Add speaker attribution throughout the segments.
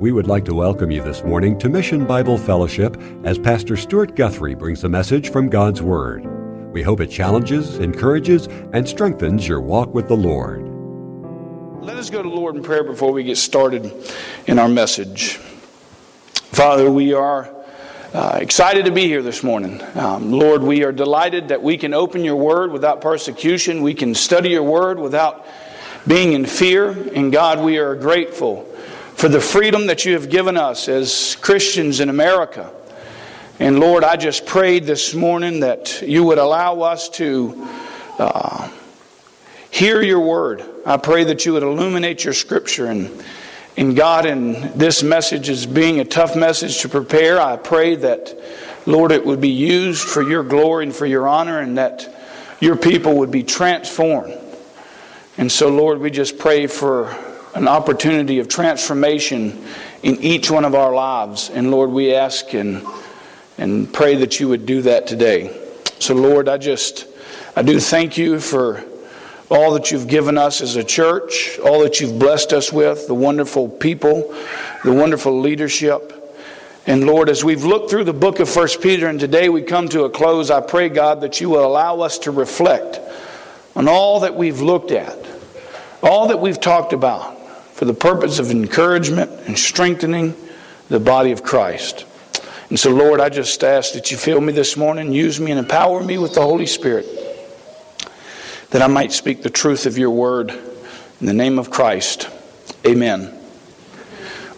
Speaker 1: We would like to welcome you this morning to Mission Bible Fellowship as Pastor Stuart Guthrie brings a message from God's Word. We hope it challenges, encourages, and strengthens your walk with the Lord.
Speaker 2: Let us go to Lord in prayer before we get started in our message. Father, we are uh, excited to be here this morning. Um, Lord, we are delighted that we can open your word without persecution. We can study your word without being in fear. And God, we are grateful for the freedom that you have given us as Christians in America. And Lord, I just prayed this morning that you would allow us to uh, hear your word. I pray that you would illuminate your scripture. And, and God, in this message as being a tough message to prepare, I pray that, Lord, it would be used for your glory and for your honor, and that your people would be transformed. And so, Lord, we just pray for an opportunity of transformation in each one of our lives. And Lord, we ask and, and pray that you would do that today. So, Lord, I just, I do thank you for all that you've given us as a church, all that you've blessed us with, the wonderful people, the wonderful leadership. And Lord, as we've looked through the book of First Peter and today we come to a close, I pray, God, that you will allow us to reflect on all that we've looked at, all that we've talked about, for the purpose of encouragement and strengthening the body of Christ. And so, Lord, I just ask that you fill me this morning, use me, and empower me with the Holy Spirit, that I might speak the truth of your word. In the name of Christ, amen.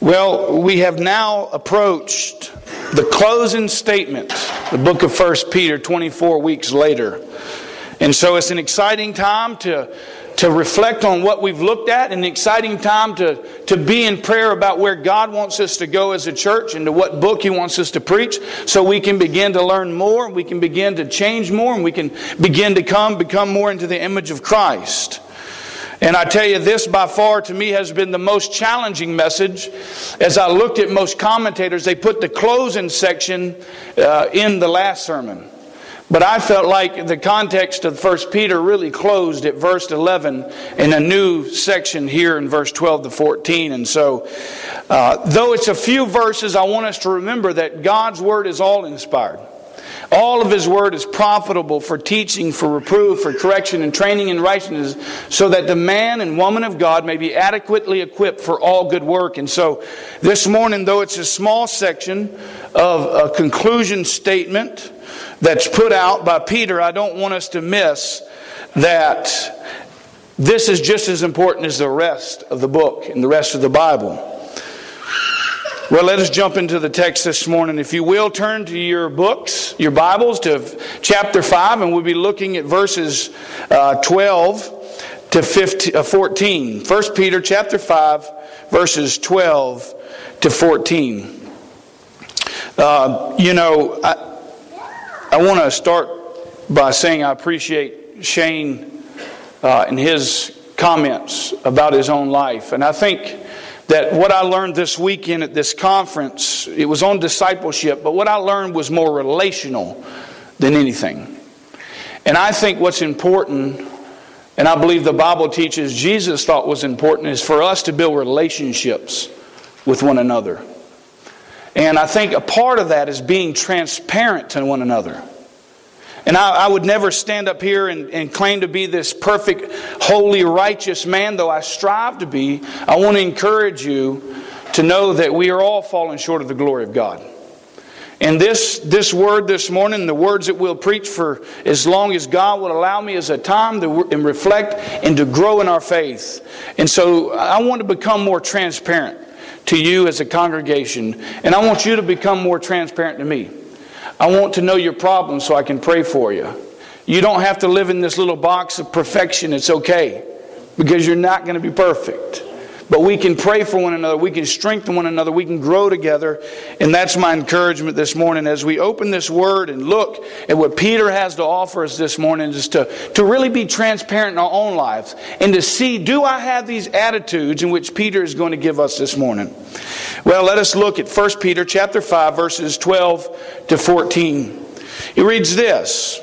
Speaker 2: Well, we have now approached the closing statement, the book of 1 Peter, 24 weeks later. And so it's an exciting time to to reflect on what we've looked at, an exciting time to, to be in prayer about where God wants us to go as a church and to what book He wants us to preach so we can begin to learn more, we can begin to change more, and we can begin to come, become more into the image of Christ. And I tell you, this by far to me has been the most challenging message. As I looked at most commentators, they put the closing section uh, in the last sermon. But I felt like the context of 1 Peter really closed at verse 11 in a new section here in verse 12 to 14. And so, uh, though it's a few verses, I want us to remember that God's Word is all inspired. All of His Word is profitable for teaching, for reproof, for correction, and training in righteousness, so that the man and woman of God may be adequately equipped for all good work. And so, this morning, though it's a small section of a conclusion statement, that's put out by Peter, I don't want us to miss that this is just as important as the rest of the book and the rest of the Bible. Well, let us jump into the text this morning. If you will, turn to your books, your Bibles, to chapter 5, and we'll be looking at verses uh, 12 to 15, uh, 14. 1 Peter chapter 5, verses 12 to 14. Uh, you know, I, I want to start by saying I appreciate Shane uh, and his comments about his own life. And I think that what I learned this weekend at this conference, it was on discipleship, but what I learned was more relational than anything. And I think what's important, and I believe the Bible teaches Jesus thought was important, is for us to build relationships with one another. And I think a part of that is being transparent to one another. And I, I, would never stand up here and, and, claim to be this perfect, holy, righteous man, though I strive to be. I want to encourage you to know that we are all falling short of the glory of God. And this, this word this morning, the words that we'll preach for as long as God will allow me, is a time to and reflect and to grow in our faith. And so I want to become more transparent to you as a congregation, and I want you to become more transparent to me. I want to know your problems so I can pray for you. You don't have to live in this little box of perfection. It's okay because you're not going to be perfect. But we can pray for one another. We can strengthen one another. We can grow together. And that's my encouragement this morning as we open this word and look at what Peter has to offer us this morning is to, to really be transparent in our own lives and to see do I have these attitudes in which Peter is going to give us this morning. Well, let us look at 1 Peter chapter 5 verses 12 to 14. He reads this,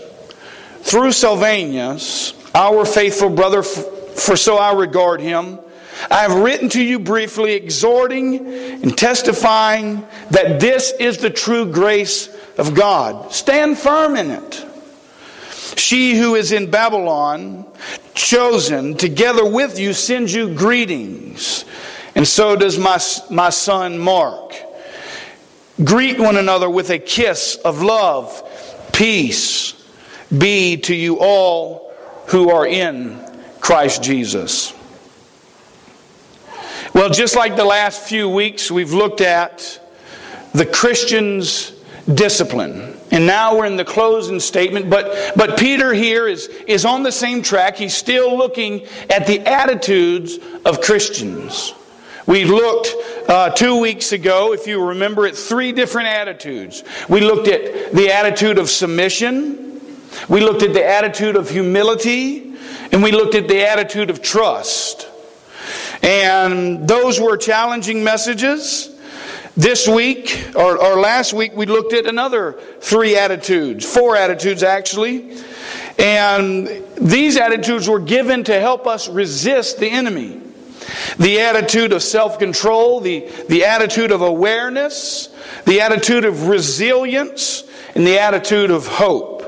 Speaker 2: through Silvanus, our faithful brother, for so I regard him, I have written to you briefly, exhorting and testifying that this is the true grace of God. Stand firm in it. She who is in Babylon, chosen together with you, sends you greetings. And so does my, my son Mark. Greet one another with a kiss of love. Peace be to you all who are in Christ Jesus. Well, just like the last few weeks, we've looked at the Christian's discipline. And now we're in the closing statement, but, but Peter here is, is on the same track. He's still looking at the attitudes of Christians. We looked uh, two weeks ago, if you remember, at three different attitudes. We looked at the attitude of submission, we looked at the attitude of humility, and we looked at the attitude of trust. And those were challenging messages. This week, or, or last week, we looked at another three attitudes, four attitudes actually. And these attitudes were given to help us resist the enemy. The attitude of self control, the, the attitude of awareness, the attitude of resilience, and the attitude of hope.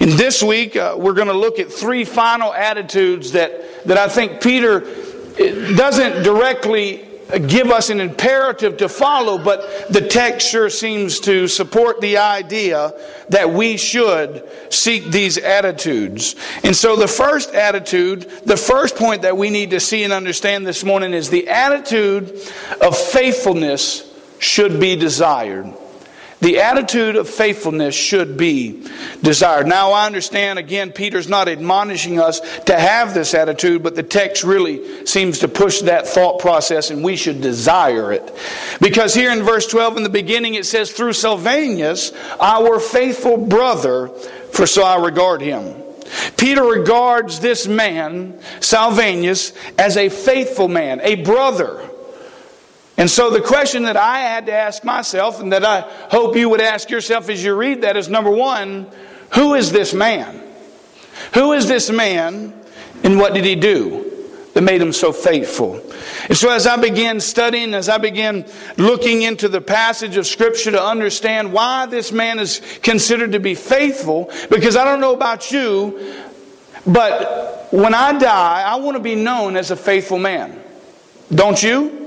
Speaker 2: And this week, uh, we're going to look at three final attitudes that, that I think Peter doesn't directly give us an imperative to follow, but the text sure seems to support the idea that we should seek these attitudes. And so, the first attitude, the first point that we need to see and understand this morning is the attitude of faithfulness should be desired. The attitude of faithfulness should be desired. Now, I understand, again, Peter's not admonishing us to have this attitude, but the text really seems to push that thought process, and we should desire it. Because here in verse 12, in the beginning, it says, Through Silvanus, our faithful brother, for so I regard him. Peter regards this man, Silvanus, as a faithful man, a brother. And so the question that I had to ask myself, and that I hope you would ask yourself as you read that, is number one, who is this man? Who is this man, and what did he do that made him so faithful? And so as I began studying, as I began looking into the passage of Scripture to understand why this man is considered to be faithful, because I don't know about you, but when I die, I want to be known as a faithful man. Don't you?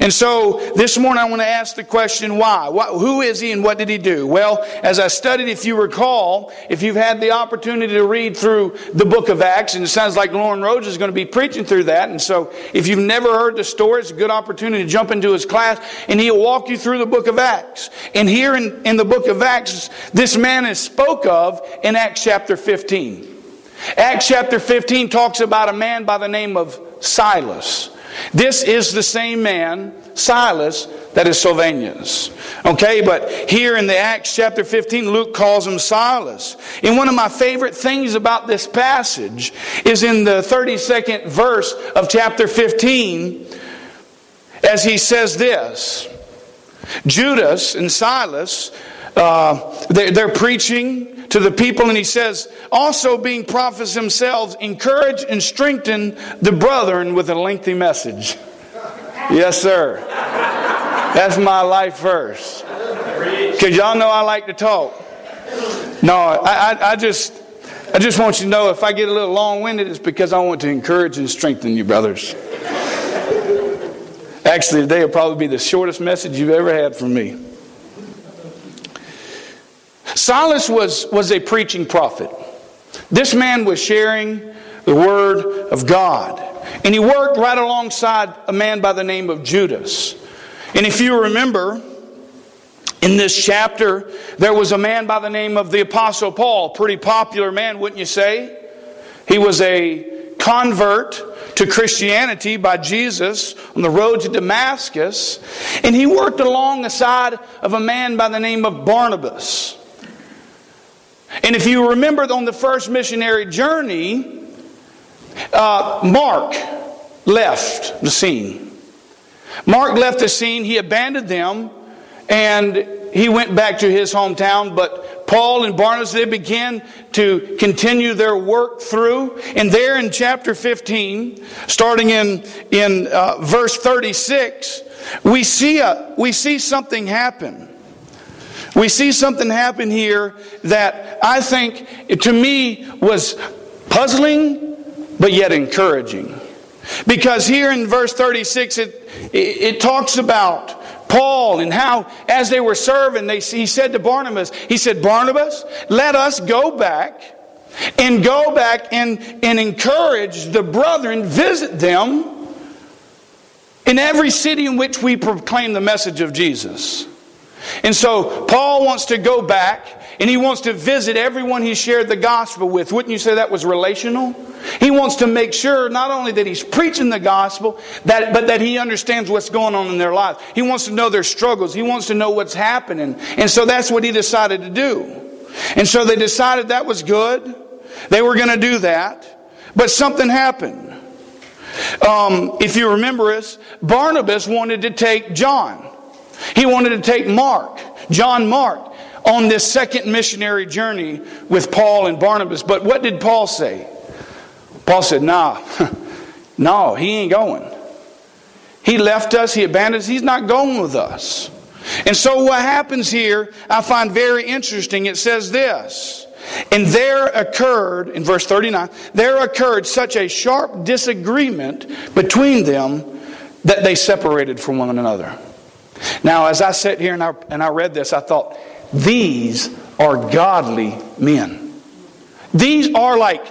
Speaker 2: And so this morning I want to ask the question why? What, who is he and what did he do? Well, as I studied, if you recall, if you've had the opportunity to read through the book of Acts, and it sounds like Lauren Rhodes is going to be preaching through that. And so if you've never heard the story, it's a good opportunity to jump into his class and he'll walk you through the book of Acts. And here in, in the book of Acts, this man is spoke of in Acts chapter 15. Acts chapter 15 talks about a man by the name of Silas. This is the same man, Silas, that is Silvanus. Okay, but here in the Acts chapter 15, Luke calls him Silas. And one of my favorite things about this passage is in the 32nd verse of chapter 15, as he says this Judas and Silas, uh, they're, they're preaching to the people, and he says, also being prophets themselves, encourage and strengthen the brethren with a lengthy message. Yes, sir. That's my life verse. Because y'all know I like to talk. No, I, I, I, just I just want you to know if I get a little long winded, it's because I want to encourage and strengthen you, brothers. Actually, today will probably be the shortest message you've ever had from me. Silas was, was a preaching prophet. This man was sharing the word of God. And he worked right alongside a man by the name of Judas. And if you remember, in this chapter, there was a man by the name of the Apostle Paul, pretty popular man, wouldn't you say? He was a convert to Christianity by Jesus on the road to Damascus, and he worked alongside of a man by the name of Barnabas. And if you remember on the first missionary journey, uh, Mark left the scene. Mark left the scene, he abandoned them, and he went back to his hometown, but Paul and Barnabas, they began to continue their work through. And there in chapter 15, starting in, in uh, verse 36, we see, a, we see something happen. We see something happen here that I think, to me, was puzzling, but yet encouraging. Because here in verse 36, it, it, talks about Paul and how, as they were serving, they, he said to Barnabas, he said, Barnabas, let us go back and go back and, and encourage the brethren, visit them in every city in which we proclaim the message of Jesus. And so Paul wants to go back and he wants to visit everyone he shared the gospel with. Wouldn't you say that was relational? He wants to make sure not only that he's preaching the gospel, that, but that he understands what's going on in their lives. He wants to know their struggles. He wants to know what's happening. And so that's what he decided to do. And so they decided that was good. They were going to do that. But something happened. Um, if you remember us, Barnabas wanted to take John. He wanted to take Mark, John Mark on this second missionary journey with Paul and Barnabas. But what did Paul say? Paul said, Nah, no, he ain't going. He left us, he abandoned us, he's not going with us. And so what happens here, I find very interesting. It says this. And there occurred, in verse 39, there occurred such a sharp disagreement between them that they separated from one another. Now, as I sat here and I, and I read this, I thought, these are godly men. These are like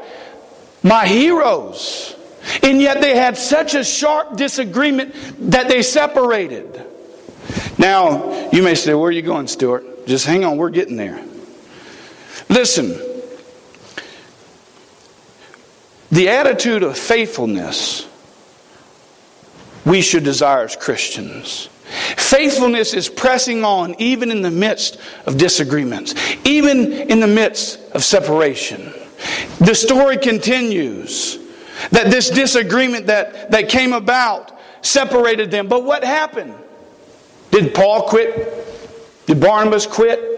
Speaker 2: my heroes. And yet they had such a sharp disagreement that they separated. Now, you may say, Where are you going, Stuart? Just hang on, we're getting there. Listen, the attitude of faithfulness we should desire as Christians. Faithfulness is pressing on even in the midst of disagreements, even in the midst of separation. The story continues that this disagreement that, that came about separated them. But what happened? Did Paul quit? Did Barnabas quit?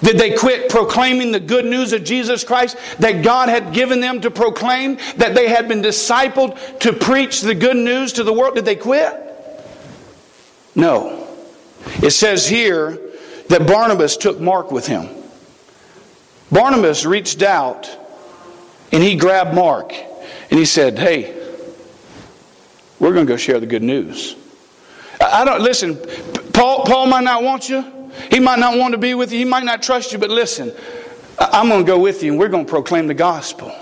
Speaker 2: Did they quit proclaiming the good news of Jesus Christ that God had given them to proclaim? That they had been discipled to preach the good news to the world? Did they quit? No. It says here that Barnabas took Mark with him. Barnabas reached out and he grabbed Mark and he said, Hey, we're going to go share the good news. I don't, listen, Paul, Paul might not want you. He might not want to be with you. He might not trust you, but listen, I'm going to go with you and we're going to proclaim the gospel.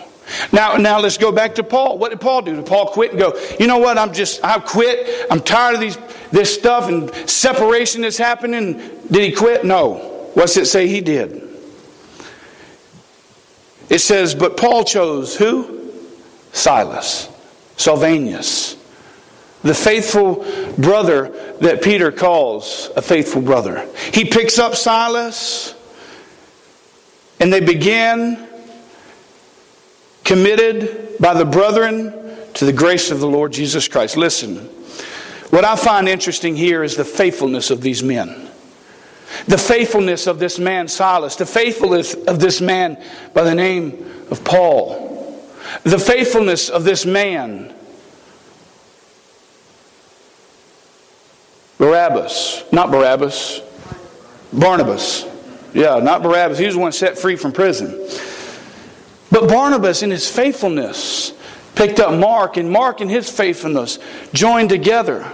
Speaker 2: Now, now let's go back to Paul. What did Paul do? Did Paul quit and go, you know what, I'm just, I've quit. I'm tired of these this stuff and separation is happening. Did he quit? No. What's it say he did? It says, but Paul chose who? Silas, Sylvanus, the faithful brother that Peter calls a faithful brother. He picks up Silas and they begin committed by the brethren to the grace of the Lord Jesus Christ. Listen, what I find interesting here is the faithfulness of these men. The faithfulness of this man, Silas. The faithfulness of this man by the name of Paul. The faithfulness of this man, Barabbas. Not Barabbas, Barnabas. Yeah, not Barabbas. He was the one set free from prison. But Barnabas, in his faithfulness, picked up Mark, and Mark, in his faithfulness, joined together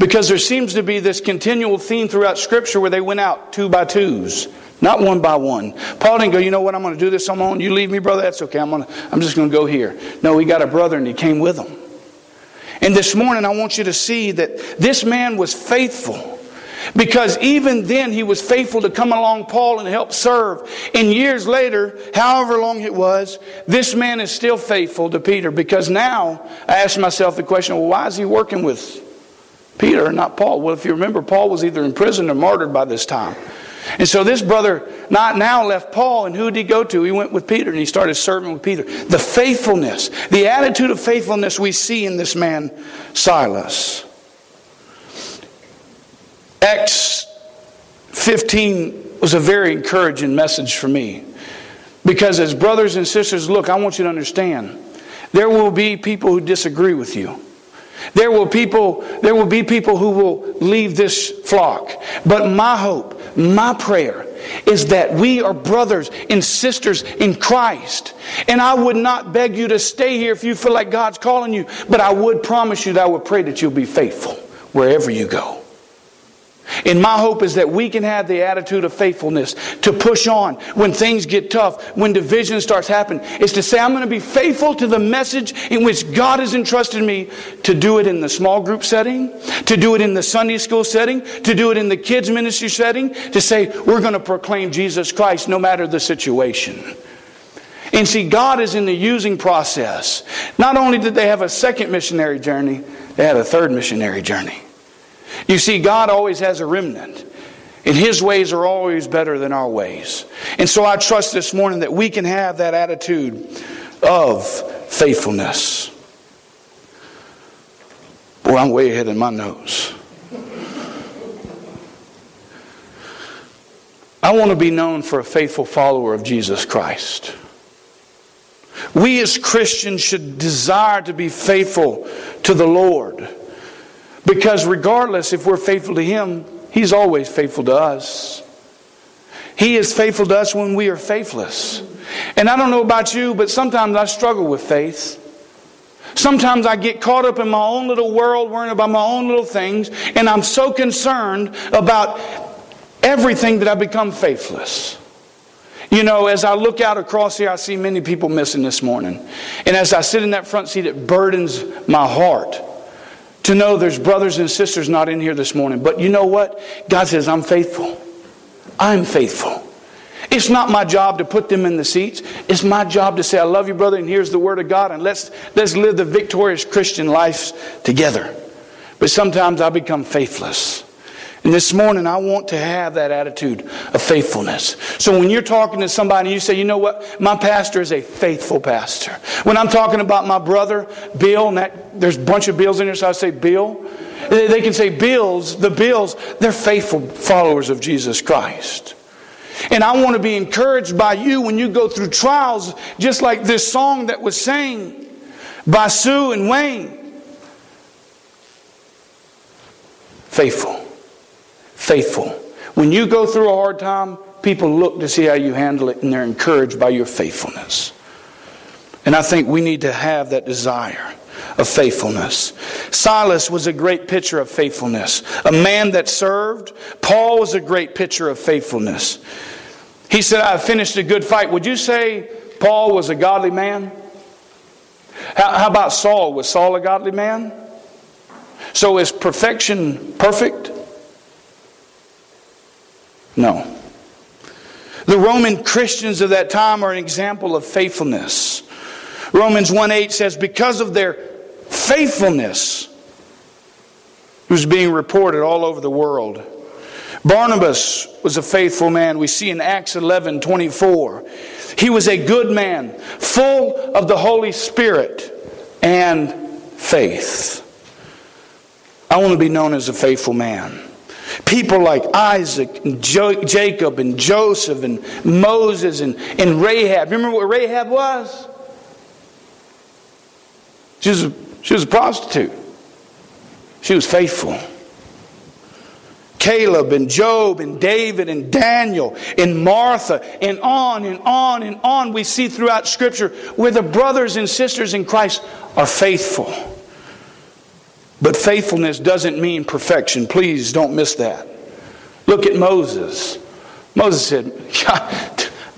Speaker 2: because there seems to be this continual theme throughout Scripture where they went out two by twos, not one by one. Paul didn't go, you know what, I'm going to do this on my own. You leave me, brother, that's okay. I'm, gonna, I'm just going to go here. No, he got a brother and he came with him. And this morning, I want you to see that this man was faithful. Because even then, he was faithful to come along Paul and help serve. And years later, however long it was, this man is still faithful to Peter. Because now, I ask myself the question well, why is he working with Peter, not Paul. Well, if you remember, Paul was either in prison or martyred by this time. And so this brother not now left Paul, and who did he go to? He went with Peter and he started serving with Peter. The faithfulness, the attitude of faithfulness we see in this man, Silas. Acts 15 was a very encouraging message for me. Because as brothers and sisters, look, I want you to understand there will be people who disagree with you. There will people there will be people who will leave this flock. But my hope, my prayer is that we are brothers and sisters in Christ. And I would not beg you to stay here if you feel like God's calling you, but I would promise you that I would pray that you'll be faithful wherever you go. And my hope is that we can have the attitude of faithfulness to push on when things get tough, when division starts happening, is to say, I'm going to be faithful to the message in which God has entrusted me to do it in the small group setting, to do it in the Sunday school setting, to do it in the kids' ministry setting, to say, we're going to proclaim Jesus Christ no matter the situation. And see, God is in the using process. Not only did they have a second missionary journey, they had a third missionary journey. You see, God always has a remnant. And His ways are always better than our ways. And so I trust this morning that we can have that attitude of faithfulness. Boy, I'm way ahead in my nose. I want to be known for a faithful follower of Jesus Christ. We as Christians should desire to be faithful to the Lord. Because regardless if we're faithful to Him, He's always faithful to us. He is faithful to us when we are faithless. And I don't know about you, but sometimes I struggle with faith. Sometimes I get caught up in my own little world, worrying about my own little things, and I'm so concerned about everything that I become faithless. You know, as I look out across here, I see many people missing this morning. And as I sit in that front seat, it burdens my heart to know there's brothers and sisters not in here this morning. But you know what? God says, I'm faithful. I'm faithful. It's not my job to put them in the seats. It's my job to say, I love you, brother, and here's the word of God, and let's, let's live the victorious Christian life together. But sometimes I become faithless. And this morning, I want to have that attitude of faithfulness. So when you're talking to somebody and you say, you know what, my pastor is a faithful pastor. When I'm talking about my brother, Bill, and that, there's a bunch of Bills in here, so I say Bill. They can say Bills, the Bills, they're faithful followers of Jesus Christ. And I want to be encouraged by you when you go through trials, just like this song that was sang by Sue and Wayne. Faithful faithful. When you go through a hard time, people look to see how you handle it and they're encouraged by your faithfulness. And I think we need to have that desire of faithfulness. Silas was a great picture of faithfulness, a man that served. Paul was a great picture of faithfulness. He said, I have finished a good fight. Would you say Paul was a godly man? How, how about Saul? Was Saul a godly man? So is perfection perfect? No. The Roman Christians of that time are an example of faithfulness. Romans 1 8 says, Because of their faithfulness, it was being reported all over the world. Barnabas was a faithful man. We see in Acts 11 24. He was a good man, full of the Holy Spirit and faith. I want to be known as a faithful man. People like Isaac and jo- Jacob and Joseph and Moses and, and Rahab. Remember what Rahab was? She was, a, she was a prostitute. She was faithful. Caleb and Job and David and Daniel and Martha and on and on and on we see throughout Scripture where the brothers and sisters in Christ are faithful. But faithfulness doesn't mean perfection. Please don't miss that. Look at Moses. Moses said,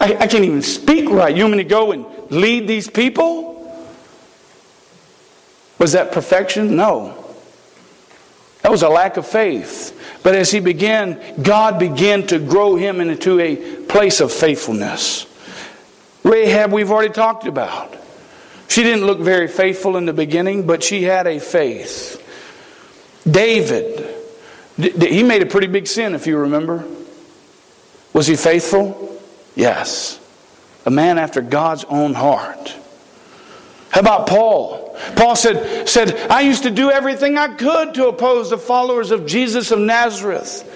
Speaker 2: I, I can't even speak right. You want me to go and lead these people? Was that perfection? No. That was a lack of faith. But as he began, God began to grow him into a place of faithfulness. Rahab, we've already talked about. She didn't look very faithful in the beginning, but she had a faith. David, he made a pretty big sin, if you remember. Was he faithful? Yes. A man after God's own heart. How about Paul? Paul said, said, I used to do everything I could to oppose the followers of Jesus of Nazareth.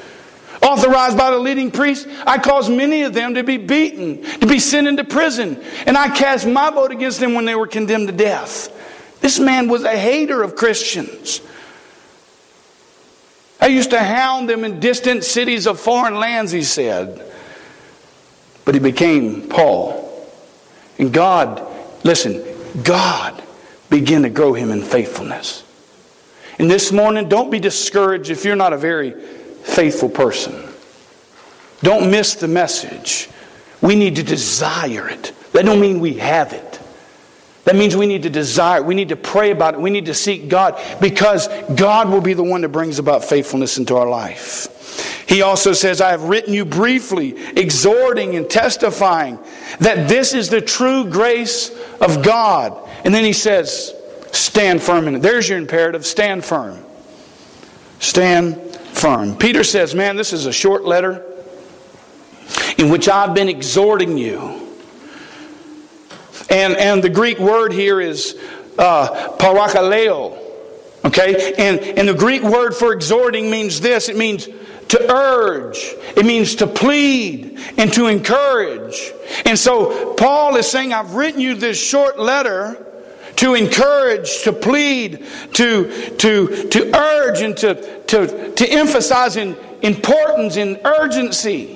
Speaker 2: authorized by the leading priest, I caused many of them to be beaten, to be sent into prison, and I cast my vote against them when they were condemned to death. This man was a hater of Christians. I used to hound them in distant cities of foreign lands, he said. But he became Paul. And God, listen, God began to grow him in faithfulness. And this morning, don't be discouraged if you're not a very faithful person. Don't miss the message. We need to desire it. That don't mean we have it. That means we need to desire, we need to pray about it, we need to seek God because God will be the one that brings about faithfulness into our life. He also says, I have written you briefly, exhorting and testifying that this is the true grace of God. And then he says, stand firm in it. There's your imperative stand firm. Stand firm. Peter says, Man, this is a short letter in which I've been exhorting you and, and the Greek word here is uh, parakaleo. Okay? And, and the Greek word for exhorting means this it means to urge, it means to plead and to encourage. And so Paul is saying, I've written you this short letter to encourage, to plead, to, to, to urge, and to, to, to emphasize in importance and urgency.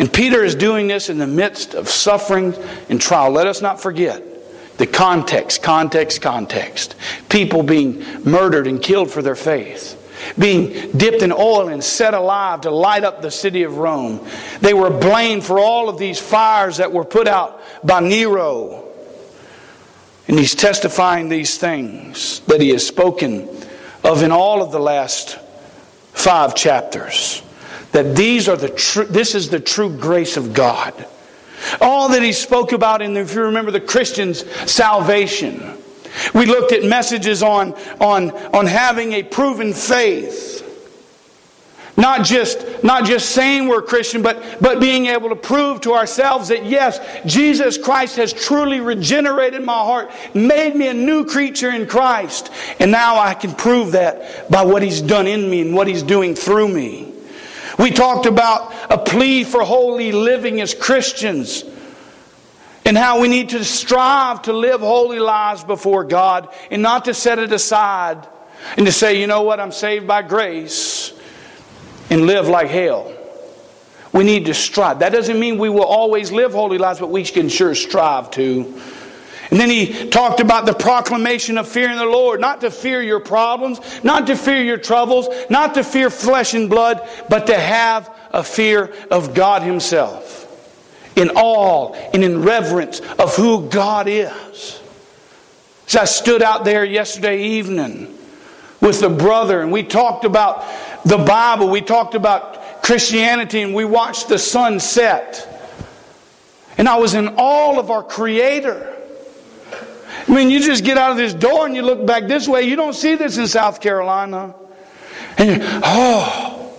Speaker 2: And Peter is doing this in the midst of suffering and trial. Let us not forget the context, context, context. People being murdered and killed for their faith. Being dipped in oil and set alive to light up the city of Rome. They were blamed for all of these fires that were put out by Nero. And he's testifying these things that he has spoken of in all of the last five chapters that these are the true, this is the true grace of God. All that he spoke about in, if you remember, the Christian's salvation. We looked at messages on, on, on having a proven faith. Not just, not just saying we're Christian, but, but being able to prove to ourselves that yes, Jesus Christ has truly regenerated my heart, made me a new creature in Christ. And now I can prove that by what He's done in me and what He's doing through me. We talked about a plea for holy living as Christians and how we need to strive to live holy lives before God and not to set it aside and to say, you know what, I'm saved by grace and live like hell. We need to strive. That doesn't mean we will always live holy lives, but we can sure strive to. And then he talked about the proclamation of fearing the Lord, not to fear your problems, not to fear your troubles, not to fear flesh and blood, but to have a fear of God Himself. In awe and in reverence of who God is. As I stood out there yesterday evening with the brother and we talked about the Bible, we talked about Christianity, and we watched the sun set. And I was in awe of our Creator. I mean, you just get out of this door and you look back this way, you don't see this in South Carolina. And you, oh,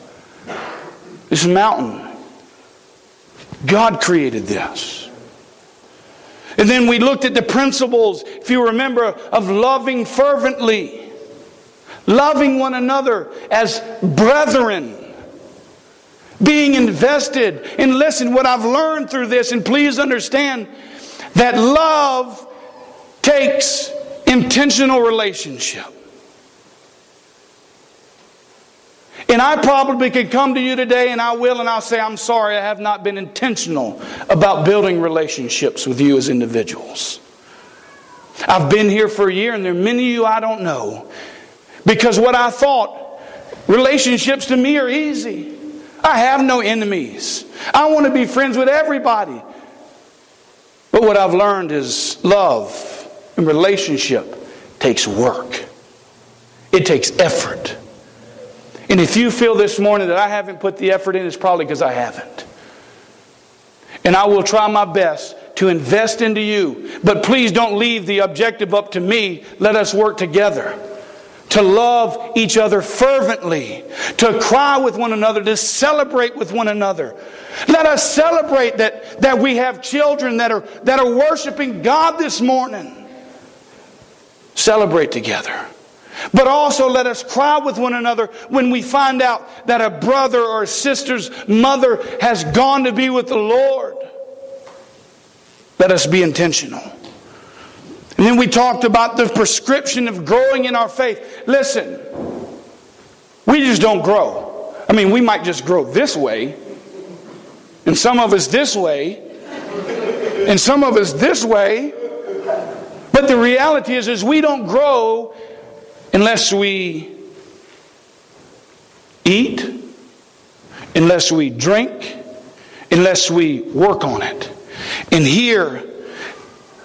Speaker 2: this mountain. God created this. And then we looked at the principles, if you remember, of loving fervently, loving one another as brethren, being invested. And listen, what I've learned through this, and please understand that love takes intentional relationship. And I probably could come to you today and I will and I'll say, I'm sorry, I have not been intentional about building relationships with you as individuals. I've been here for a year and there are many of you I don't know. Because what I thought, relationships to me are easy. I have no enemies. I want to be friends with everybody. But what I've learned is love and relationship takes work, it takes effort. And if you feel this morning that I haven't put the effort in, it's probably because I haven't. And I will try my best to invest into you. But please don't leave the objective up to me. Let us work together to love each other fervently, to cry with one another, to celebrate with one another. Let us celebrate that, that we have children that are, that are worshiping God this morning. Celebrate together. But also let us cry with one another when we find out that a brother or sister's mother has gone to be with the Lord. Let us be intentional. And then we talked about the prescription of growing in our faith. Listen, we just don't grow. I mean, we might just grow this way, and some of us this way, and some of us this way. But the reality is, is we don't grow unless we eat, unless we drink, unless we work on it. And here,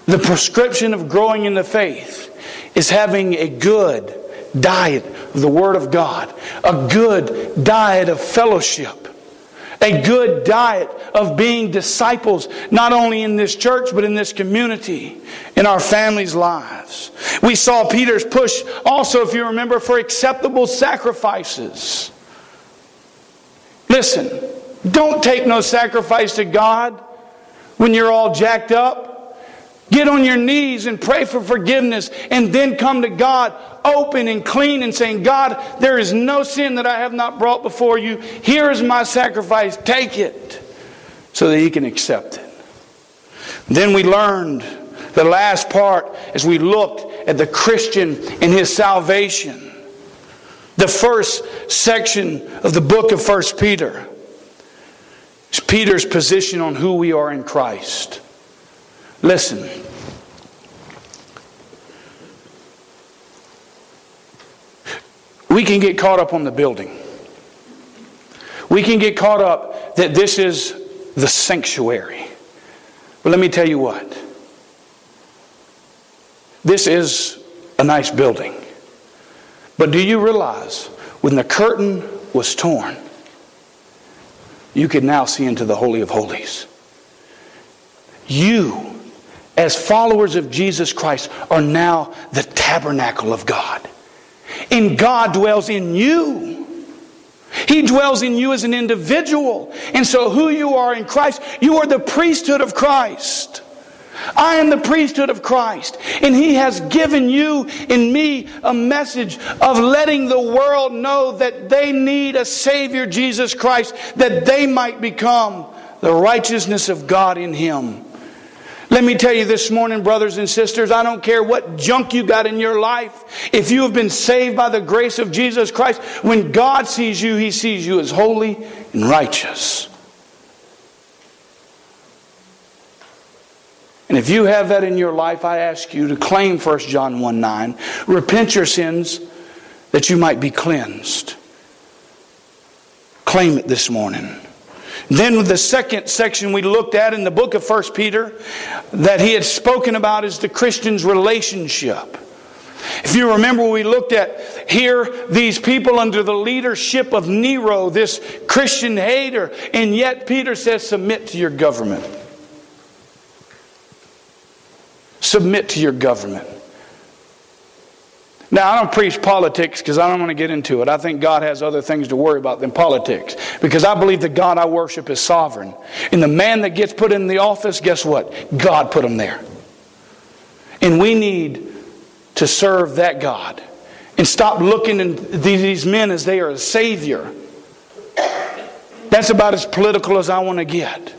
Speaker 2: the prescription of growing in the faith is having a good diet of the Word of God, a good diet of fellowship a good diet of being disciples, not only in this church, but in this community, in our families' lives. We saw Peter's push also, if you remember, for acceptable sacrifices. Listen, don't take no sacrifice to God when you're all jacked up. Get on your knees and pray for forgiveness and then come to God open and clean and saying, God, there is no sin that I have not brought before you. Here is my sacrifice. Take it so that He can accept it. Then we learned the last part as we looked at the Christian and his salvation. The first section of the book of First Peter is Peter's position on who we are in Christ. Listen. We can get caught up on the building. We can get caught up that this is the sanctuary. But let me tell you what. This is a nice building. But do you realize when the curtain was torn, you could now see into the Holy of Holies? You as followers of Jesus Christ, are now the tabernacle of God. And God dwells in you. He dwells in you as an individual. And so, who you are in Christ, you are the priesthood of Christ. I am the priesthood of Christ. And He has given you and me a message of letting the world know that they need a Savior, Jesus Christ, that they might become the righteousness of God in Him. Let me tell you this morning, brothers and sisters, I don't care what junk you got in your life. If you have been saved by the grace of Jesus Christ, when God sees you, He sees you as holy and righteous. And if you have that in your life, I ask you to claim 1 John 1 9. Repent your sins that you might be cleansed. Claim it this morning. Then the second section we looked at in the book of 1 Peter that he had spoken about is the Christian's relationship. If you remember, we looked at here these people under the leadership of Nero, this Christian hater, and yet Peter says, Submit to your government. Submit to your government. Now, I don't preach politics because I don't want to get into it. I think God has other things to worry about than politics because I believe the God I worship is sovereign. And the man that gets put in the office, guess what? God put him there. And we need to serve that God and stop looking at these men as they are a savior. That's about as political as I want to get.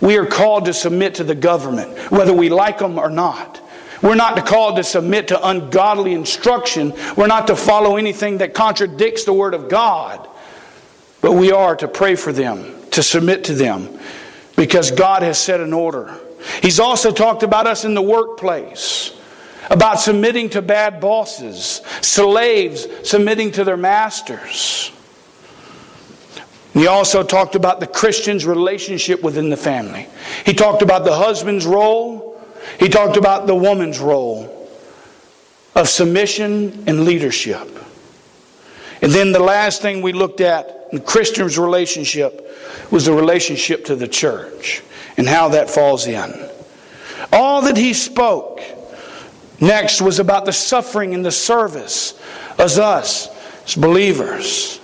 Speaker 2: We are called to submit to the government, whether we like them or not. We're not called to submit to ungodly instruction. We're not to follow anything that contradicts the Word of God. But we are to pray for them, to submit to them, because God has set an order. He's also talked about us in the workplace, about submitting to bad bosses, slaves submitting to their masters. He also talked about the Christian's relationship within the family. He talked about the husband's role he talked about the woman's role of submission and leadership. And then the last thing we looked at in Christian's relationship was the relationship to the church and how that falls in. All that he spoke next was about the suffering and the service as us as believers.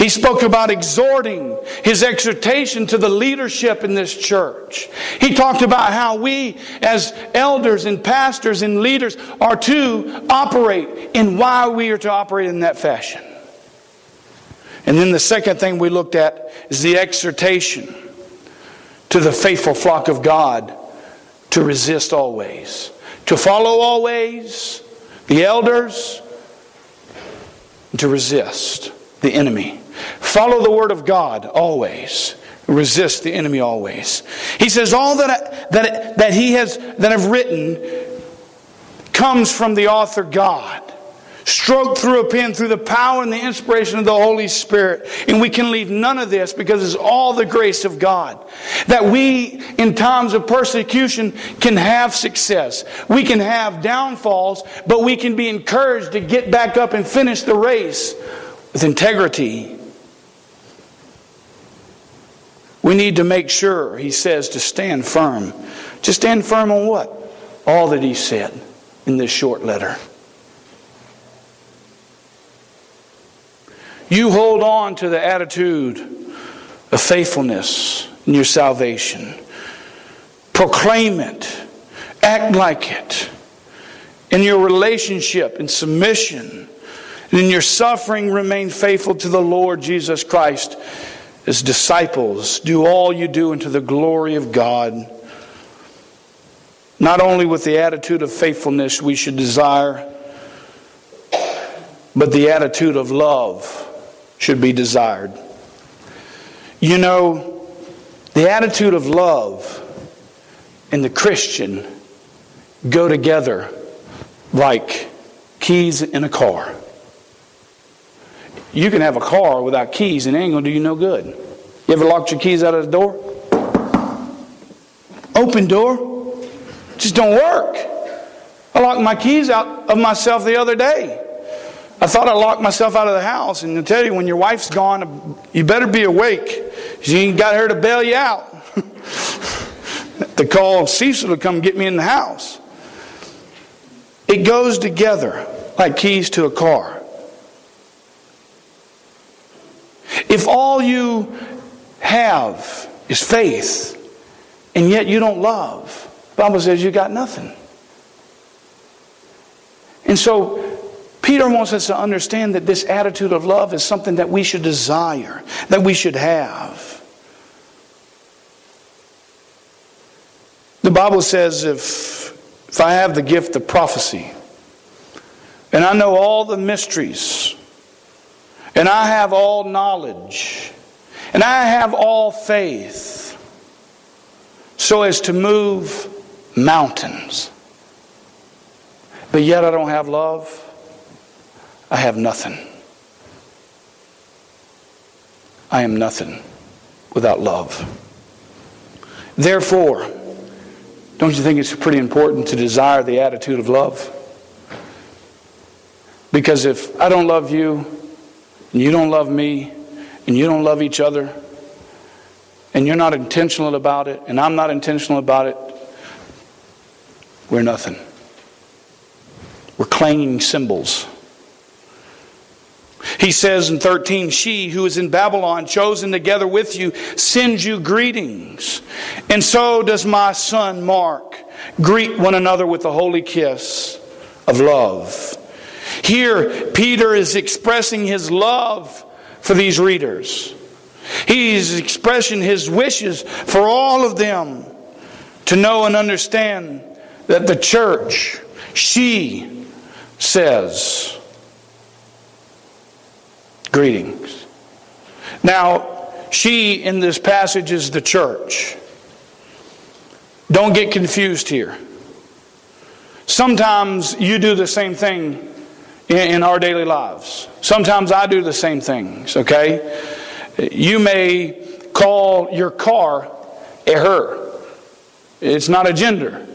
Speaker 2: He spoke about exhorting his exhortation to the leadership in this church. He talked about how we, as elders and pastors and leaders, are to operate and why we are to operate in that fashion. And then the second thing we looked at is the exhortation to the faithful flock of God to resist always, to follow always the elders, and to resist the enemy. Follow the word of God always. Resist the enemy always. He says, All that, I, that, that he has that I've written comes from the author God stroked through a pen through the power and the inspiration of the Holy Spirit. And we can leave none of this because it's all the grace of God. That we, in times of persecution, can have success. We can have downfalls, but we can be encouraged to get back up and finish the race with integrity. We need to make sure, he says, to stand firm. To stand firm on what? All that he said in this short letter. You hold on to the attitude of faithfulness in your salvation. Proclaim it. Act like it. In your relationship in submission. And in your suffering, remain faithful to the Lord Jesus Christ. As disciples, do all you do into the glory of God. Not only with the attitude of faithfulness we should desire, but the attitude of love should be desired. You know, the attitude of love and the Christian go together like keys in a car. You can have a car without keys and it ain't going to do you no good. You ever locked your keys out of the door? Open door. Just don't work. I locked my keys out of myself the other day. I thought I locked myself out of the house. And I tell you, when your wife's gone, you better be awake. You ain't got her to bail you out. to call Cecil to come get me in the house. It goes together like keys to a car. If all you have is faith, and yet you don't love, the Bible says you got nothing. And so Peter wants us to understand that this attitude of love is something that we should desire, that we should have. The Bible says if, if I have the gift of prophecy, and I know all the mysteries, and I have all knowledge, and I have all faith, so as to move mountains, but yet I don't have love, I have nothing. I am nothing without love. Therefore, don't you think it's pretty important to desire the attitude of love? Because if I don't love you, and you don't love me, and you don't love each other, and you're not intentional about it, and I'm not intentional about it, we're nothing. We're clanging cymbals. He says in 13, She who is in Babylon, chosen together with you, sends you greetings. And so does my son Mark. Greet one another with the holy kiss of love. Here, Peter is expressing his love for these readers. He's expressing his wishes for all of them to know and understand that the church, she says, Greetings. Now, she in this passage is the church. Don't get confused here. Sometimes you do the same thing in, our daily lives. Sometimes I do the same things, okay? You may call your car a her. It's not a gender.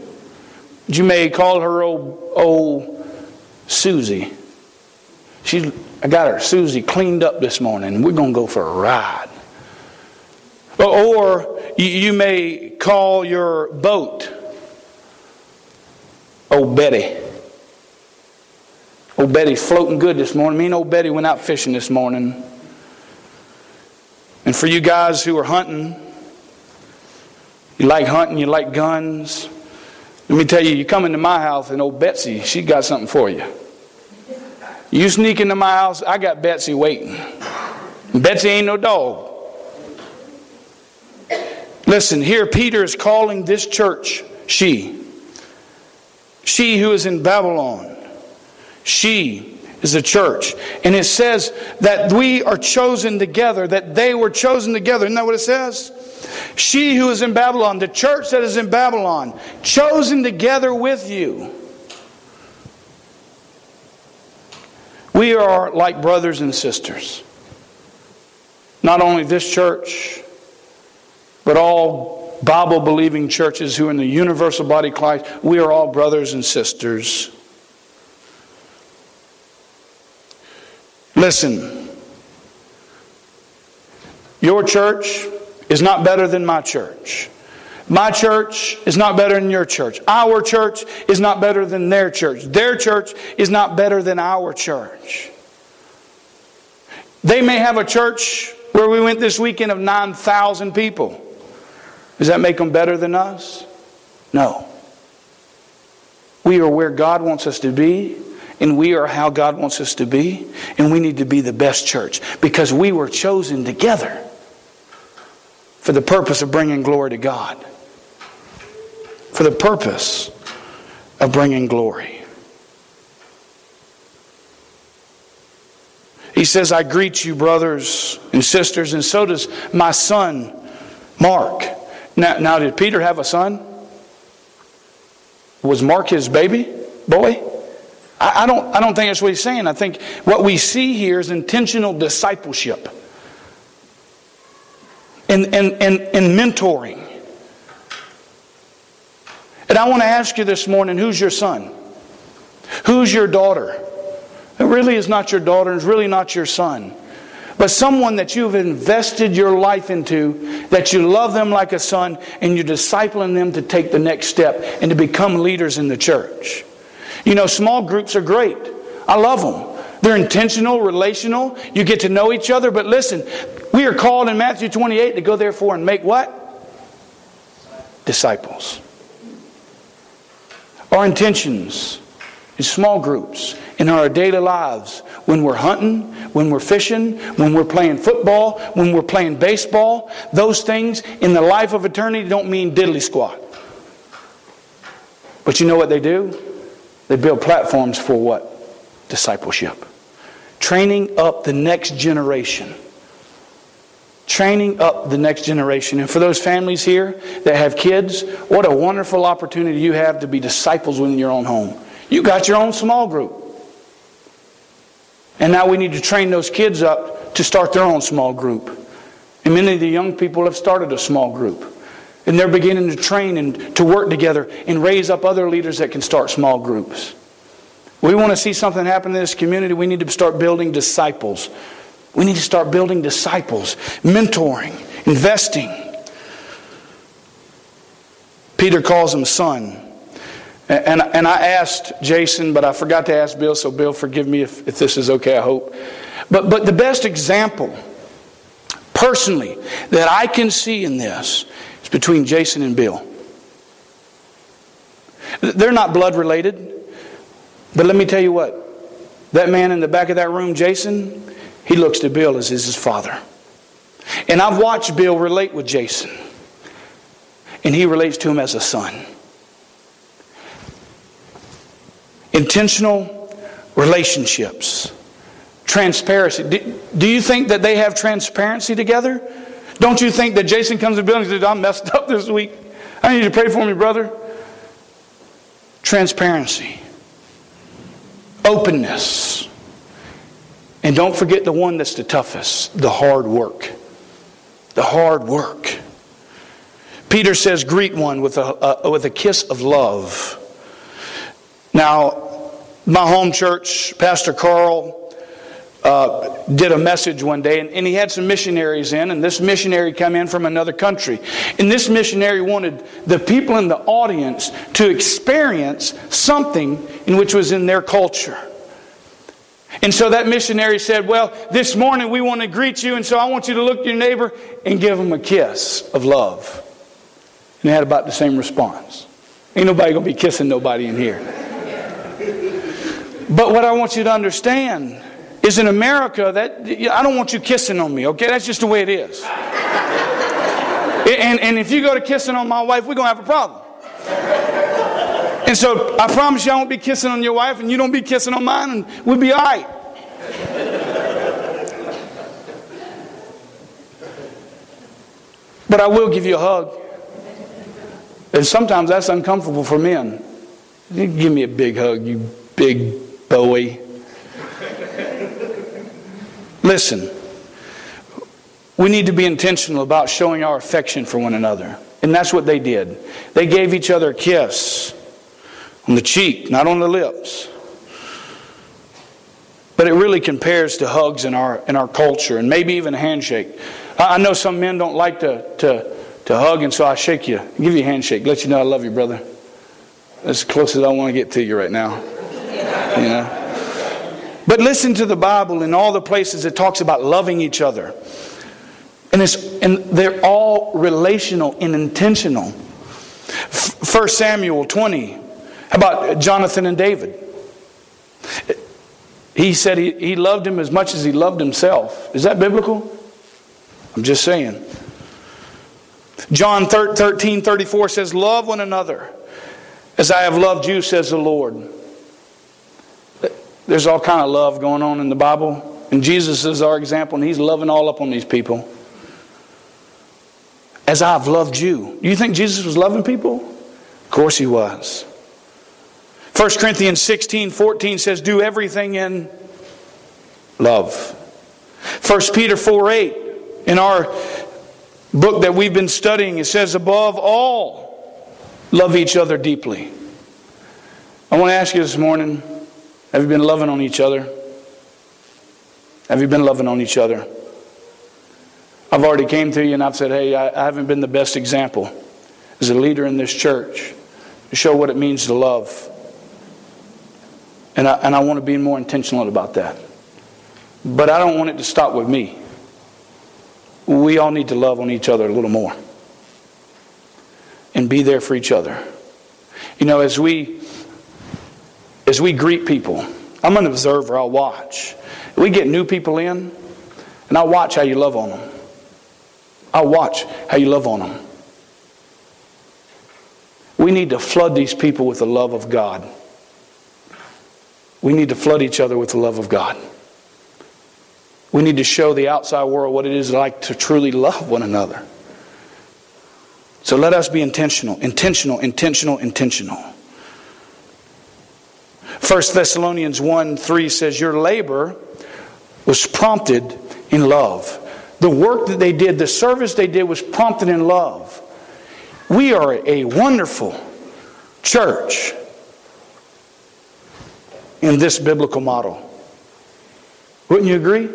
Speaker 2: You may call her old, old Susie. She's I got her Susie cleaned up this morning. We're going to go for a ride. Or you may call your boat Old Betty. Old Betty's floating good this morning. Me and old Betty went out fishing this morning. And for you guys who are hunting, you like hunting, you like guns. Let me tell you, you come into my house and old Betsy, she got something for you. You sneak into my house, I got Betsy waiting. Betsy ain't no dog. Listen, here Peter is calling this church she. She who is in Babylon. She is the church. And it says that we are chosen together, that they were chosen together. Isn't that what it says? She who is in Babylon, the church that is in Babylon, chosen together with you. We are like brothers and sisters. Not only this church, but all Bible believing churches who are in the universal body of Christ, we are all brothers and sisters. Listen, your church is not better than my church. My church is not better than your church. Our church is not better than their church. Their church is not better than our church. They may have a church where we went this weekend of 9,000 people. Does that make them better than us? No. We are where God wants us to be, and we are how God wants us to be, and we need to be the best church because we were chosen together for the purpose of bringing glory to God. For the purpose of bringing glory. He says, I greet you, brothers and sisters, and so does my son, Mark. Now, now, did Peter have a son? Was Mark his baby boy? I, I, don't, I don't think that's what he's saying. I think what we see here is intentional discipleship and, and, and, and mentoring. And I want to ask you this morning who's your son? Who's your daughter? It really is not your daughter, it's really not your son but someone that you've invested your life into, that you love them like a son, and you're discipling them to take the next step and to become leaders in the church. You know, small groups are great. I love them. They're intentional, relational. You get to know each other. But listen, we are called in Matthew 28 to go therefore and make what? Disciples. Our intentions in small groups in our daily lives when we're hunting, when we're fishing, when we're playing football, when we're playing baseball. Those things in the life of eternity don't mean diddly squat. But you know what they do? They build platforms for what? Discipleship. Training up the next generation. Training up the next generation. And for those families here that have kids, what a wonderful opportunity you have to be disciples within your own home. You got your own small group. And now we need to train those kids up to start their own small group. And many of the young people have started a small group. And they're beginning to train and to work together and raise up other leaders that can start small groups. We want to see something happen in this community. We need to start building disciples. We need to start building disciples, mentoring, investing. Peter calls him son. And, and I asked Jason, but I forgot to ask Bill, so Bill, forgive me if, if this is okay, I hope. But, but the best example, personally, that I can see in this is between Jason and Bill. They're not blood related, but let me tell you what that man in the back of that room, Jason, he looks to Bill as his father. And I've watched Bill relate with Jason, and he relates to him as a son. intentional relationships, transparency. Do, do, you think that they have transparency together? Don't you think that Jason comes to the building and says, I'm messed up this week? I need you to pray for me, brother. Transparency, openness. And don't forget the one that's the toughest the hard work. The hard work. Peter says, greet one with a, a with a kiss of love. Now, my home church, Pastor Carl, uh, did a message one day, and, and, he had some missionaries in, and this missionary come in from another country. And this missionary wanted the people in the audience to experience something in which was in their culture. And so that missionary said, Well, this morning we want to greet you, and so I want you to look your neighbor and give him a kiss of love. And they had about the same response. Ain't nobody going to be kissing nobody in here. But what I want you to understand is in America that I don't want you kissing on me, okay? That's just the way it is. And, and if you go to kissing on my wife, we're going to have a problem. And so I promise you I won't be kissing on your wife and you don't be kissing on mine and we'll be all right. But I will give you a hug. And sometimes that's uncomfortable for men. Give me a big hug, you big boy. Listen, we need to be intentional about showing our affection for one another. And that's what they did. They gave each other a kiss on the cheek, not on the lips. But it really compares to hugs in our, in our culture and maybe even a handshake. I know some men don't like to, to, to hug, and so I shake you, give you a handshake, let you know I love you, brother. That's as close as I want to get to you right now. You know? But listen to the Bible in all the places it talks about loving each other. And, it's, and they're all relational and intentional. 1 Samuel 20, about Jonathan and David. He said he, he loved him as much as he loved himself. Is that biblical? I'm just saying. John 13 34 says, Love one another as I have loved you, says the Lord. There's all kind of love going on in the Bible. And Jesus is our example, and he's loving all up on these people. As I've loved you. Do you think Jesus was loving people? Of course he was. 1 Corinthians 16 14 says, Do everything in love. 1 Peter 4 8, in our book that we've been studying, it says, Above all, love each other deeply. I want to ask you this morning have you been loving on each other? Have you been loving on each other? I've already came to you and I've said, hey, I, I haven't been the best example as a leader in this church to show what it means to love. And I, and I want to be more intentional about that. But I don't want it to stop with me. We all need to love on each other a little more and be there for each other. You know, as we as we greet people, I'm an observer, I'll watch. We get new people in, and I'll watch how you love on them. I'll watch how you love on them. We need to flood these people with the love of God. We need to flood each other with the love of God. We need to show the outside world what it is like to truly love one another. So let us be intentional, intentional, intentional, intentional. 1 Thessalonians 1 3 says, Your labor was prompted in love. The work that they did, the service they did, was prompted in love. We are a wonderful church in this biblical model. Wouldn't you agree?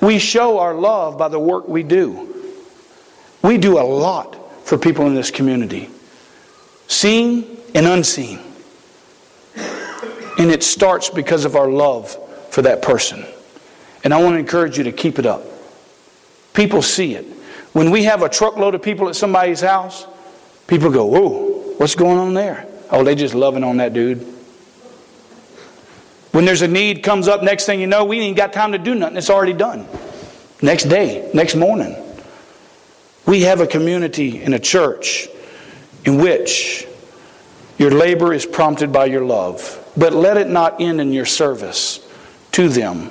Speaker 2: We show our love by the work we do. We do a lot for people in this community, seen and unseen. And it starts because of our love for that person. And I want to encourage you to keep it up. People see it. When we have a truckload of people at somebody's house, people go, Whoa, what's going on there? Oh, they just loving on that dude. When there's a need comes up, next thing you know, we ain't got time to do nothing. It's already done. Next day, next morning. We have a community in a church in which your labor is prompted by your love. But let it not end in your service to them.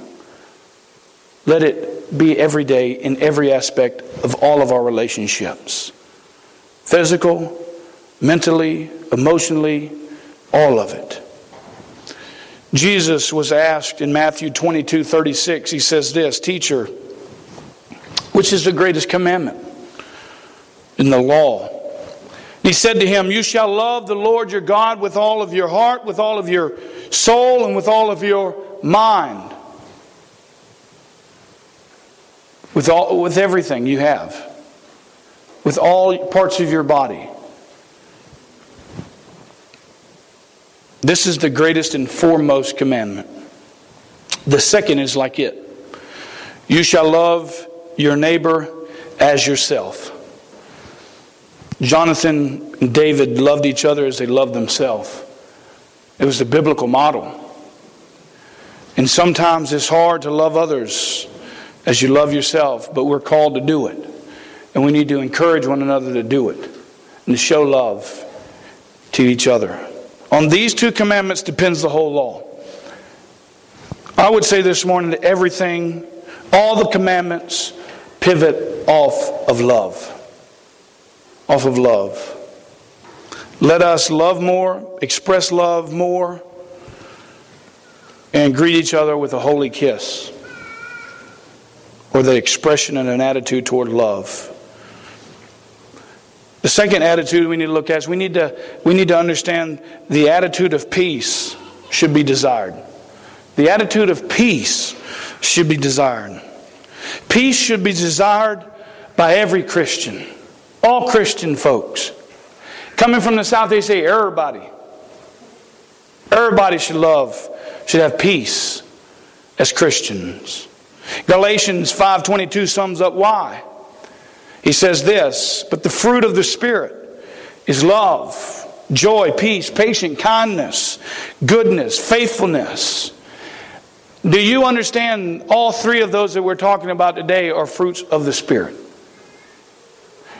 Speaker 2: Let it be every day in every aspect of all of our relationships physical, mentally, emotionally, all of it. Jesus was asked in Matthew 22 36, he says this Teacher, which is the greatest commandment in the law? He said to him, You shall love the Lord your God with all of your heart, with all of your soul, and with all of your mind. With, all, with everything you have. With all parts of your body. This is the greatest and foremost commandment. The second is like it you shall love your neighbor as yourself. Jonathan and David loved each other as they loved themselves. It was the biblical model. And sometimes it's hard to love others as you love yourself, but we're called to do it. And we need to encourage one another to do it and to show love to each other. On these two commandments depends the whole law. I would say this morning that everything, all the commandments, pivot off of love. Off of love. Let us love more, express love more, and greet each other with a holy kiss or the expression and an attitude toward love. The second attitude we need to look at is we need to, we need to understand the attitude of peace should be desired. The attitude of peace should be desired. Peace should be desired by every Christian, all Christian folks. Coming from the South, they say everybody. Everybody should love, should have peace as Christians. Galatians 5:22 sums up why. He says this, but the fruit of the spirit is love, joy, peace, patience, kindness, goodness, faithfulness. Do you understand all three of those that we're talking about today are fruits of the spirit?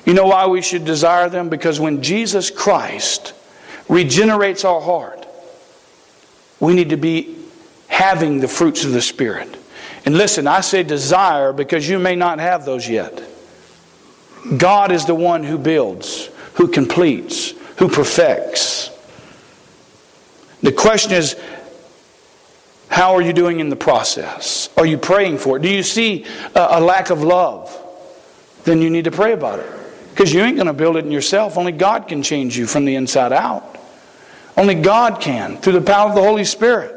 Speaker 2: You know why we should desire them? Because when Jesus Christ regenerates our heart, we need to be having the fruits of the Spirit. And listen, I say desire because you may not have those yet. God is the one who builds, who completes, who perfects. The question is, how are you doing in the process? Are you praying for it? Do you see a, lack of love? Then you need to pray about it. Because you ain't going to build it in yourself. Only God can change you from the inside out. Only God can, through the power of the Holy Spirit.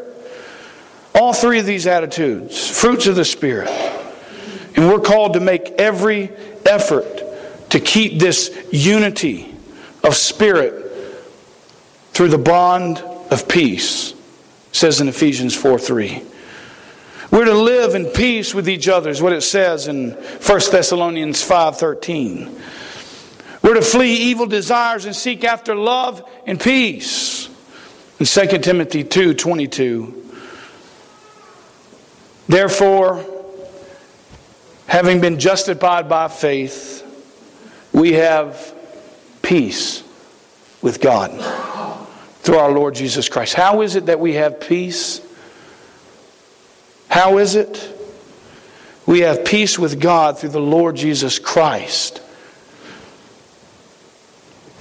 Speaker 2: All three of these attitudes, fruits of the Spirit. And we're called to make every effort to keep this unity of spirit through the bond of peace, says in Ephesians 4 3. We're to live in peace with each other, is what it says in 1 Thessalonians 5 13. We're to flee evil desires and seek after love and peace. In 2 Timothy 2 22. Therefore, having been justified by faith, we have peace with God through our Lord Jesus Christ. How is it that we have peace? How is it? We have peace with God through the Lord Jesus Christ.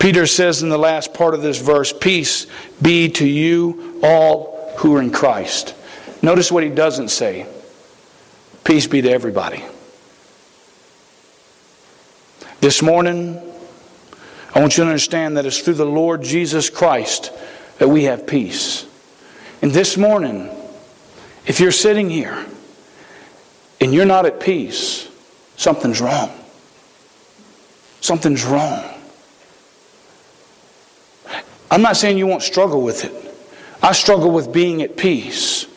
Speaker 2: Peter says in the last part of this verse, Peace be to you all who are in Christ. Notice what he doesn't say. Peace be to everybody. This morning, I want you to understand that it's through the Lord Jesus Christ that we have peace. And this morning, if you're sitting here and you're not at peace, something's wrong. Something's wrong. I'm not saying you won't struggle with it. I struggle with being at peace.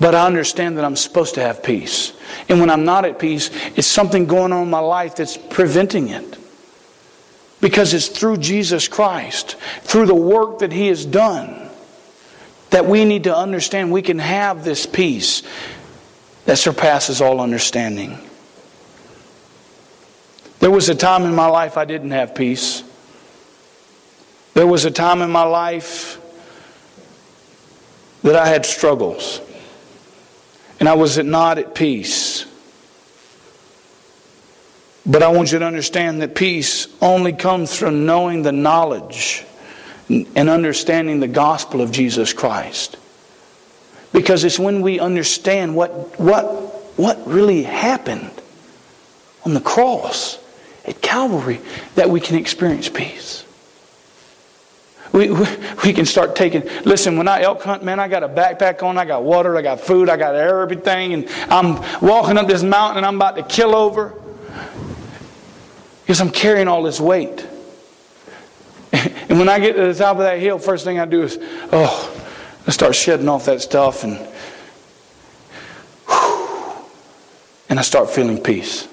Speaker 2: But I understand that I'm supposed to have peace. And when I'm not at peace, it's something going on in my life that's preventing it. Because it's through Jesus Christ, through the work that He has done, that we need to understand we can have this peace that surpasses all understanding. There was a time in my life I didn't have peace. There was a time in my life that I had struggles and I was not at peace. But I want you to understand that peace only comes from knowing the knowledge and understanding the gospel of Jesus Christ. Because it's when we understand what, what, what really happened on the cross at Calvary that we can experience peace. We, we, we, can start taking, listen, when I elk hunt, man, I got a backpack on, I got water, I got food, I got everything, and I'm walking up this mountain and I'm about to kill over because I'm carrying all this weight. And when I get to the top of that hill, first thing I do is, oh, I start shedding off that stuff. And and I start feeling peace.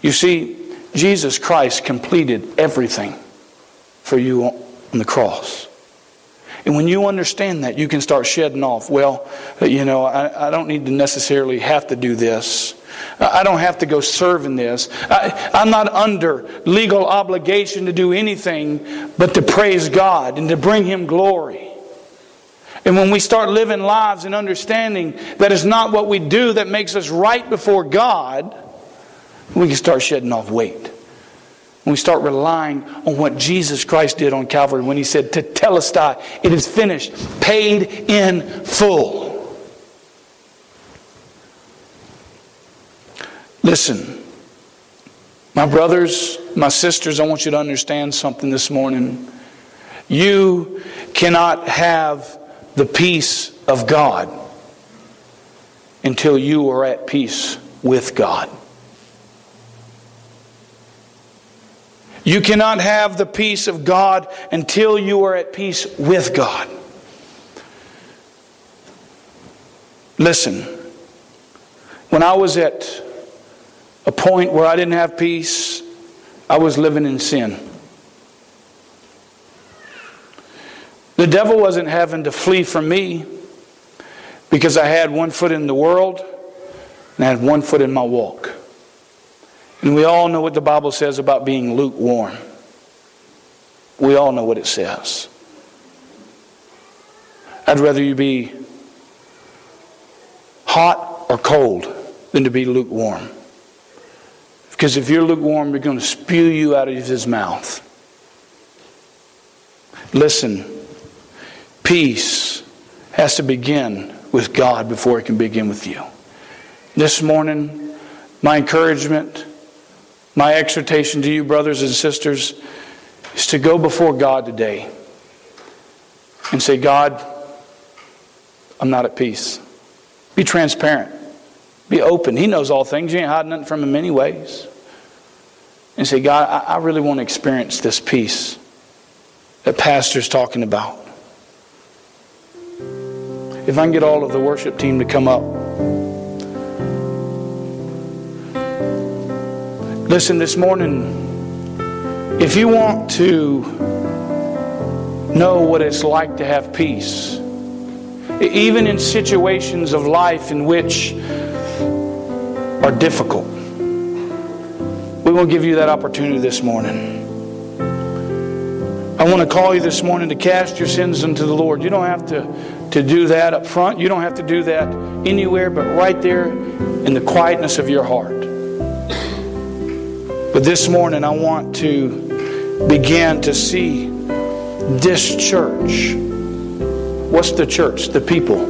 Speaker 2: You see, Jesus Christ completed everything for you on the cross. And when you understand that, you can start shedding off. Well, you know, I, I don't need to necessarily have to do this. I don't have to go serve in this. I, I'm not under legal obligation to do anything but to praise God and to bring Him glory. And when we start living lives and understanding that it's not what we do that makes us right before God, we can start shedding off weight. When we start relying on what Jesus Christ did on Calvary when he said, To Tetelestai, it is finished, paid in full. Listen, my brothers, my sisters, I want you to understand something this morning. You cannot have the peace of God until you are at peace with God. You cannot have the peace of God until you are at peace with God. Listen, when I was at a point where I didn't have peace. I was living in sin. The devil wasn't having to flee from me because I had one foot in the world and I had one foot in my walk. And we all know what the Bible says about being lukewarm. We all know what it says. I'd rather you be hot or cold than to be lukewarm. Because if you're lukewarm, you're going to spew you out of his mouth. Listen, peace has to begin with God before it can begin with you. This morning, my encouragement, my exhortation to you, brothers and sisters, is to go before God today and say, God, I'm not at peace. Be transparent. Be open. He knows all things. You ain't hiding nothing from him anyways. And say, God, I, I really want to experience this peace that Pastor's talking about. If I can get all of the worship team to come up. Listen, this morning, if you want to know what it's like to have peace, even in situations of life in which are difficult. We will give you that opportunity this morning. I want to call you this morning to cast your sins unto the Lord. You don't have to, to do that up front. You don't have to do that anywhere but right there in the quietness of your heart. This morning, I want to begin to see this church. What's the church? The people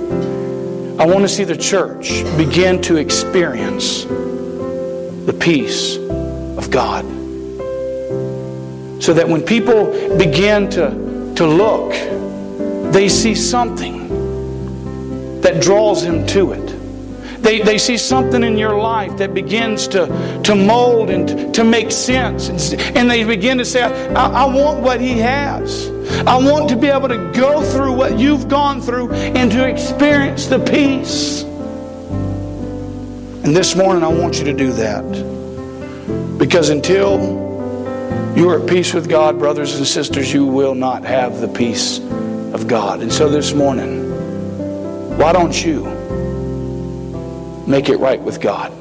Speaker 2: I want to see the church begin to experience the peace of God. So that when people begin to, to look, they see something that draws them to it. They, they see something in your life that begins to, to mold and to make sense. And they begin to say, I, I want what he has. I want to be able to go through what you've gone through and to experience the peace. And this morning, I want you to do that. Because until you are at peace with God, brothers and sisters, you will not have the peace of God. And so this morning, why don't you make it right with God?